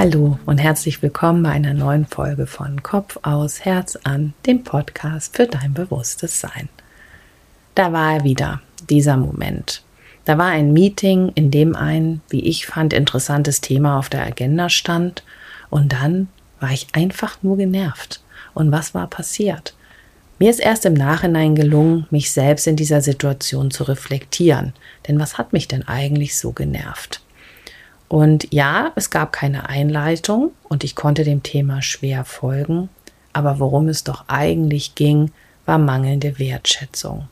Hallo und herzlich willkommen bei einer neuen Folge von Kopf aus, Herz an, dem Podcast für dein bewusstes Sein. Da war er wieder, dieser Moment. Da war ein Meeting, in dem ein, wie ich fand, interessantes Thema auf der Agenda stand und dann war ich einfach nur genervt. Und was war passiert? Mir ist erst im Nachhinein gelungen, mich selbst in dieser Situation zu reflektieren. Denn was hat mich denn eigentlich so genervt? Und ja, es gab keine Einleitung und ich konnte dem Thema schwer folgen, aber worum es doch eigentlich ging, war mangelnde Wertschätzung.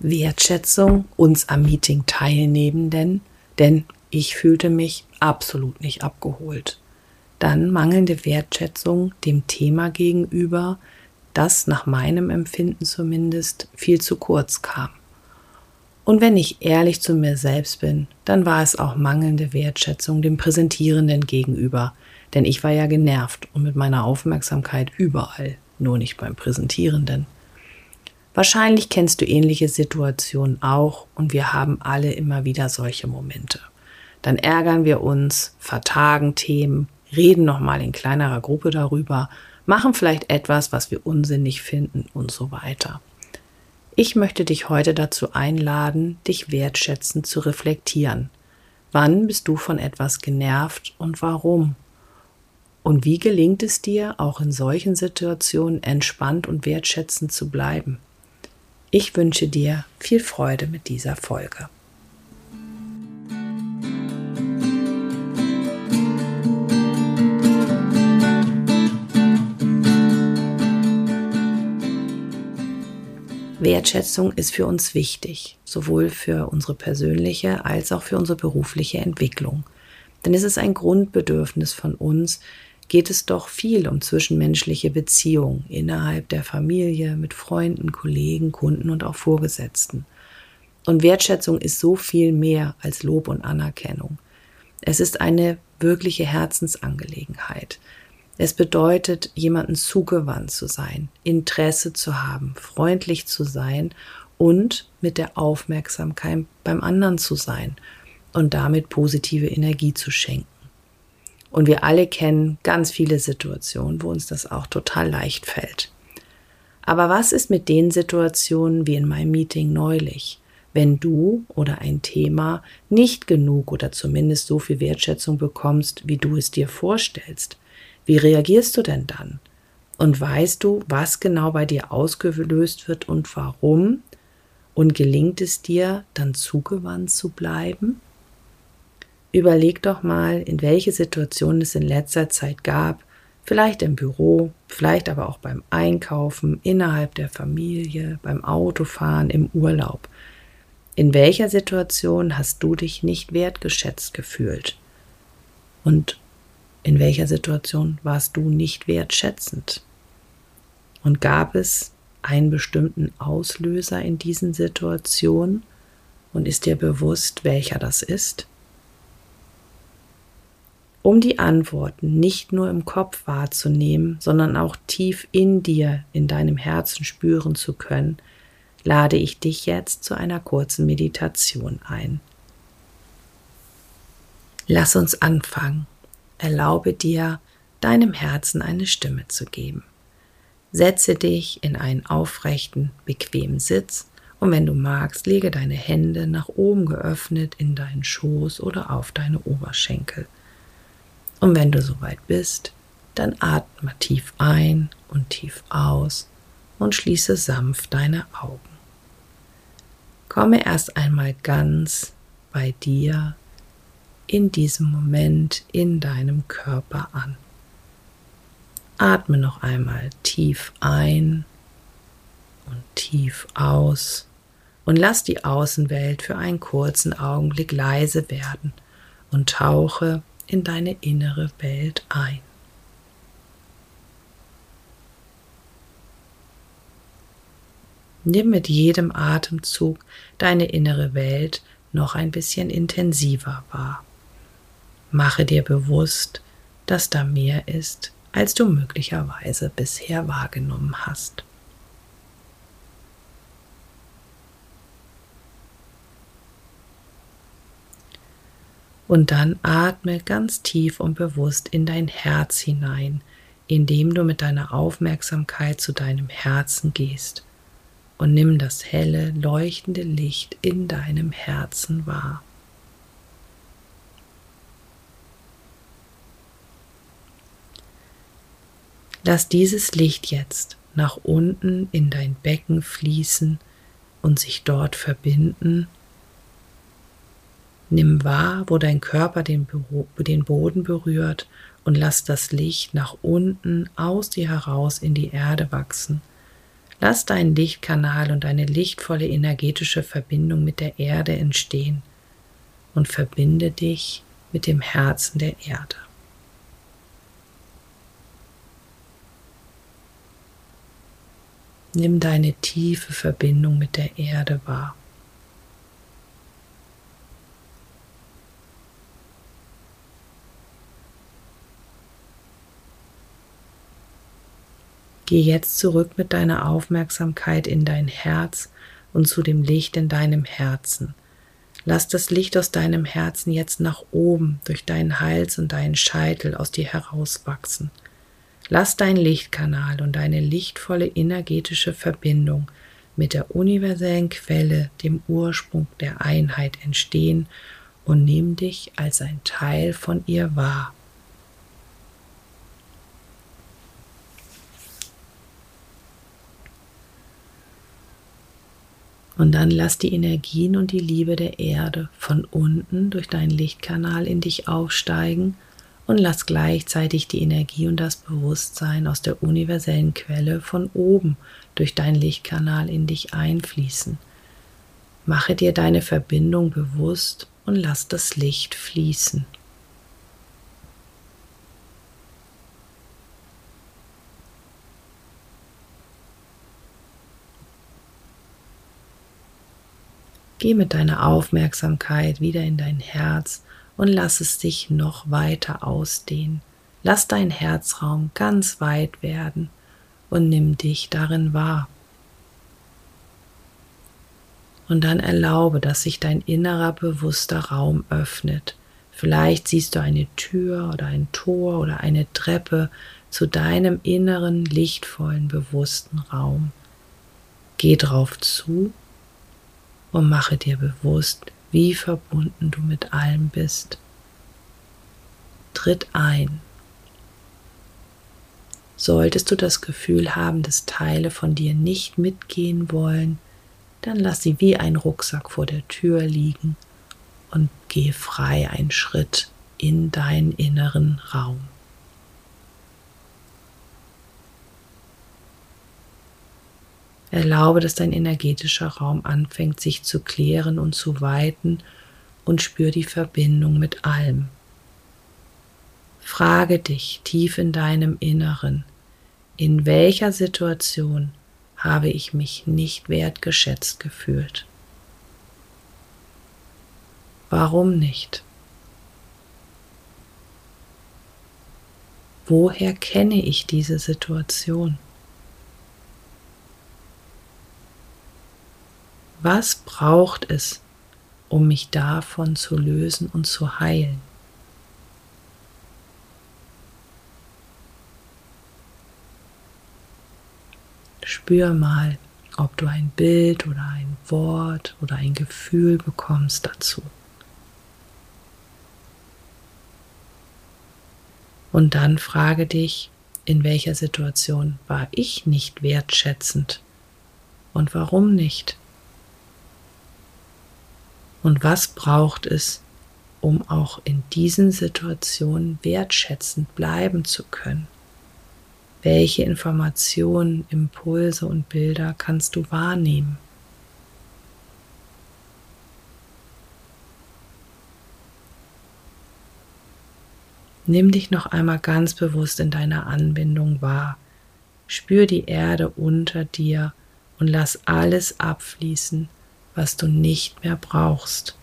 Wertschätzung uns am Meeting teilnehmenden, denn ich fühlte mich absolut nicht abgeholt. Dann mangelnde Wertschätzung dem Thema gegenüber, das nach meinem Empfinden zumindest viel zu kurz kam. Und wenn ich ehrlich zu mir selbst bin, dann war es auch mangelnde Wertschätzung dem Präsentierenden gegenüber, denn ich war ja genervt und mit meiner Aufmerksamkeit überall, nur nicht beim Präsentierenden. Wahrscheinlich kennst du ähnliche Situationen auch und wir haben alle immer wieder solche Momente. Dann ärgern wir uns, vertagen Themen, reden nochmal in kleinerer Gruppe darüber, machen vielleicht etwas, was wir unsinnig finden und so weiter. Ich möchte dich heute dazu einladen, dich wertschätzend zu reflektieren. Wann bist du von etwas genervt und warum? Und wie gelingt es dir, auch in solchen Situationen entspannt und wertschätzend zu bleiben? Ich wünsche dir viel Freude mit dieser Folge. Wertschätzung ist für uns wichtig, sowohl für unsere persönliche als auch für unsere berufliche Entwicklung. Denn es ist ein Grundbedürfnis von uns, geht es doch viel um zwischenmenschliche Beziehungen innerhalb der Familie, mit Freunden, Kollegen, Kunden und auch Vorgesetzten. Und Wertschätzung ist so viel mehr als Lob und Anerkennung. Es ist eine wirkliche Herzensangelegenheit. Es bedeutet, jemanden zugewandt zu sein, Interesse zu haben, freundlich zu sein und mit der Aufmerksamkeit beim anderen zu sein und damit positive Energie zu schenken. Und wir alle kennen ganz viele Situationen, wo uns das auch total leicht fällt. Aber was ist mit den Situationen wie in meinem Meeting neulich, wenn du oder ein Thema nicht genug oder zumindest so viel Wertschätzung bekommst, wie du es dir vorstellst? Wie reagierst du denn dann? Und weißt du, was genau bei dir ausgelöst wird und warum? Und gelingt es dir, dann zugewandt zu bleiben? Überleg doch mal, in welche Situationen es in letzter Zeit gab, vielleicht im Büro, vielleicht aber auch beim Einkaufen, innerhalb der Familie, beim Autofahren, im Urlaub. In welcher Situation hast du dich nicht wertgeschätzt gefühlt? Und in welcher Situation warst du nicht wertschätzend? Und gab es einen bestimmten Auslöser in diesen Situationen? Und ist dir bewusst, welcher das ist? Um die Antworten nicht nur im Kopf wahrzunehmen, sondern auch tief in dir, in deinem Herzen spüren zu können, lade ich dich jetzt zu einer kurzen Meditation ein. Lass uns anfangen erlaube dir, deinem Herzen eine Stimme zu geben. Setze dich in einen aufrechten, bequemen Sitz und wenn du magst, lege deine Hände nach oben geöffnet in deinen Schoß oder auf deine Oberschenkel. Und wenn du soweit bist, dann atme tief ein und tief aus und schließe sanft deine Augen. Komme erst einmal ganz bei dir in diesem Moment in deinem Körper an. Atme noch einmal tief ein und tief aus und lass die Außenwelt für einen kurzen Augenblick leise werden und tauche in deine innere Welt ein. Nimm mit jedem Atemzug deine innere Welt noch ein bisschen intensiver wahr. Mache dir bewusst, dass da mehr ist, als du möglicherweise bisher wahrgenommen hast. Und dann atme ganz tief und bewusst in dein Herz hinein, indem du mit deiner Aufmerksamkeit zu deinem Herzen gehst. Und nimm das helle, leuchtende Licht in deinem Herzen wahr. Lass dieses Licht jetzt nach unten in dein Becken fließen und sich dort verbinden Nimm wahr, wo dein Körper den, den, Boden berührt und lass das Licht nach unten aus dir heraus in die Erde wachsen. Lass deinen Lichtkanal und eine lichtvolle energetische Verbindung mit der Erde entstehen und verbinde dich mit dem Herzen der Erde. Nimm deine tiefe Verbindung mit der Erde wahr. Geh jetzt zurück mit deiner Aufmerksamkeit in dein Herz und zu dem Licht in deinem Herzen. Lass das Licht aus deinem Herzen jetzt nach oben durch deinen Hals und deinen Scheitel aus dir herauswachsen. Lass dein Lichtkanal und deine lichtvolle energetische Verbindung mit der universellen Quelle, dem Ursprung der Einheit entstehen und nimm dich als ein Teil von ihr wahr. Und dann lass die Energien und die Liebe der Erde von unten durch deinen Lichtkanal in dich aufsteigen und lass gleichzeitig die Energie und das Bewusstsein aus der universellen Quelle von oben durch deinen Lichtkanal in dich einfließen. Mache dir deine Verbindung bewusst und lass das Licht fließen. Geh mit deiner Aufmerksamkeit wieder in dein Herz und lass es sich noch weiter ausdehnen. Lass dein Herzraum ganz weit werden und nimm dich darin wahr. Und dann erlaube, dass sich dein innerer bewusster Raum öffnet. Vielleicht siehst du eine Tür oder ein Tor oder eine Treppe zu deinem inneren, lichtvollen, bewussten Raum. Geh drauf zu und mache dir bewusst, wie verbunden du mit allem bist. Tritt ein. Solltest du das Gefühl haben, dass Teile von dir nicht mitgehen wollen, dann lass sie wie ein Rucksack vor der Tür liegen und geh frei einen Schritt in deinen inneren Raum. Erlaube, dass dein energetischer Raum anfängt sich zu klären und zu weiten und spür die Verbindung mit allem. Frage dich tief in deinem Inneren, in welcher Situation habe ich mich nicht wertgeschätzt gefühlt? Warum nicht? Woher kenne ich diese Situation? Was braucht es, um mich davon zu lösen und zu heilen? Spür mal, ob du ein Bild oder ein Wort oder ein Gefühl bekommst dazu. Und dann frage dich, in welcher Situation war ich nicht wertschätzend und warum nicht? Und was braucht es, um auch in diesen Situationen wertschätzend bleiben zu können? Welche Informationen, Impulse und Bilder kannst du wahrnehmen? Nimm dich noch einmal ganz bewusst in deiner Anbindung wahr. Spür die Erde unter dir und lass alles abfließen, was du nicht mehr brauchst.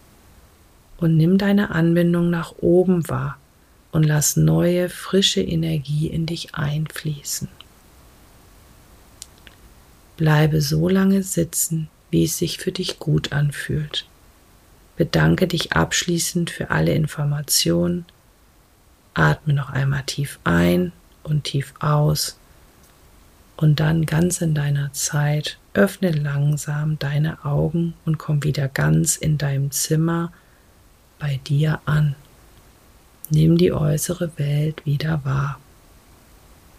Und nimm deine Anbindung nach oben wahr und lass neue, frische Energie in dich einfließen. Bleibe so lange sitzen, wie es sich für dich gut anfühlt. Bedanke dich abschließend für alle Informationen. Atme noch einmal tief ein und tief aus. Und dann ganz in deiner Zeit öffne langsam deine Augen und komm wieder ganz in deinem Zimmer bei dir an. Nimm die äußere Welt wieder wahr.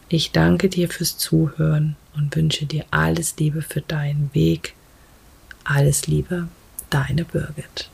Ich danke dir fürs Zuhören und wünsche dir alles Liebe für deinen Weg. Alles Liebe, deine Birgit.